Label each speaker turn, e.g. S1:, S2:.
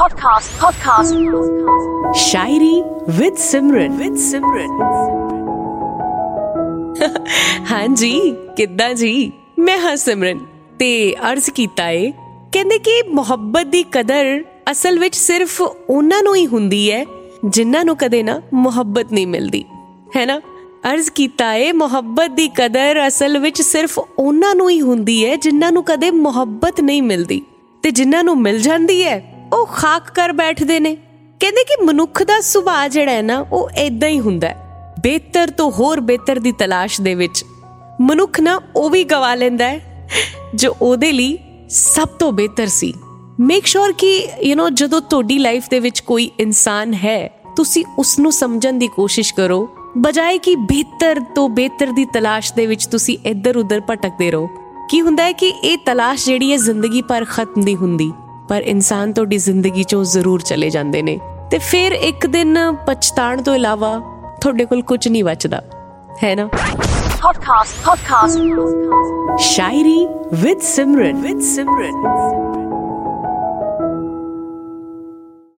S1: Podcast. Podcast.
S2: Shayari with Simran with Simran ਹਾਂ ਜੀ ਕਿੱਦਾਂ ਜੀ ਮੈਂ ਹਾਂ ਸਿਮਰਨ ਤੇ ਅਰਜ਼ ਕੀਤਾ ਏ ਕਹਿੰਦੇ ਕਿ ਮੁਹੱਬਤ ਦੀ ਕਦਰ ਅਸਲ ਵਿੱਚ ਸਿਰਫ ਉਹਨਾਂ ਨੂੰ ਹੀ ਹੁੰਦੀ ਹੈ ਜਿਨ੍ਹਾਂ ਨੂੰ ਕਦੇ ਨਾ ਮੁਹੱਬਤ ਨਹੀਂ ਮਿਲਦੀ ਹੈ ਨਾ ਅਰਜ਼ ਕੀਤਾ ਏ ਮੁਹੱਬਤ ਦੀ ਕਦਰ ਅਸਲ ਵਿੱਚ ਸਿਰਫ ਉਹਨਾਂ ਨੂੰ ਹੀ ਹੁੰਦੀ ਹੈ ਜਿਨ੍ਹਾਂ ਨੂੰ ਕਦੇ ਮੁਹੱਬਤ ਨਹੀਂ ਮਿਲਦੀ ਤੇ ਜਿਨ੍ਹਾਂ ਨੂੰ ਮਿਲ ਜਾਂਦੀ ਹੈ ਉਹ ਖਾਕ ਕਰ ਬੈਠਦੇ ਨੇ। ਕਹਿੰਦੇ ਕਿ ਮਨੁੱਖ ਦਾ ਸੁਭਾਅ ਜਿਹੜਾ ਹੈ ਨਾ, ਉਹ ਐਦਾਂ ਹੀ ਹੁੰਦਾ ਹੈ। ਬਿਹਤਰ ਤੋਂ ਹੋਰ ਬਿਹਤਰ ਦੀ ਤਲਾਸ਼ ਦੇ ਵਿੱਚ ਮਨੁੱਖ ਨਾ ਉਹ ਵੀ ਗਵਾ ਲੈਂਦਾ ਹੈ, ਜੋ ਉਹਦੇ ਲਈ ਸਭ ਤੋਂ ਬਿਹਤਰ ਸੀ। ਮੇਕ ਸ਼ੋਰ ਕਿ ਯੂ نو ਜਦੋਂ ਤੁਹਾਡੀ ਲਾਈਫ ਦੇ ਵਿੱਚ ਕੋਈ ਇਨਸਾਨ ਹੈ, ਤੁਸੀਂ ਉਸ ਨੂੰ ਸਮਝਣ ਦੀ ਕੋਸ਼ਿਸ਼ ਕਰੋ। ਬਜਾਏ ਕਿ ਬਿਹਤਰ ਤੋਂ ਬਿਹਤਰ ਦੀ ਤਲਾਸ਼ ਦੇ ਵਿੱਚ ਤੁਸੀਂ ਇੱਧਰ ਉੱਧਰ ਭਟਕਦੇ ਰਹੋ। ਕੀ ਹੁੰਦਾ ਹੈ ਕਿ ਇਹ ਤਲਾਸ਼ ਜਿਹੜੀ ਹੈ ਜ਼ਿੰਦਗੀ ਪਰ ਖਤਮ ਨਹੀਂ ਹੁੰਦੀ। ਪਰ ਇਨਸਾਨ ਤੁਹਾਡੀ ਜ਼ਿੰਦਗੀ ਚੋਂ ਜ਼ਰੂਰ ਚਲੇ ਜਾਂਦੇ ਨੇ ਤੇ ਫਿਰ ਇੱਕ ਦਿਨ ਪਛਤਾਣ ਤੋਂ ਇਲਾਵਾ ਤੁਹਾਡੇ ਕੋਲ ਕੁਝ ਨਹੀਂ ਬਚਦਾ ਹੈ ਨਾ
S1: Podcast. Podcast.
S2: Shayari with Simran with Simran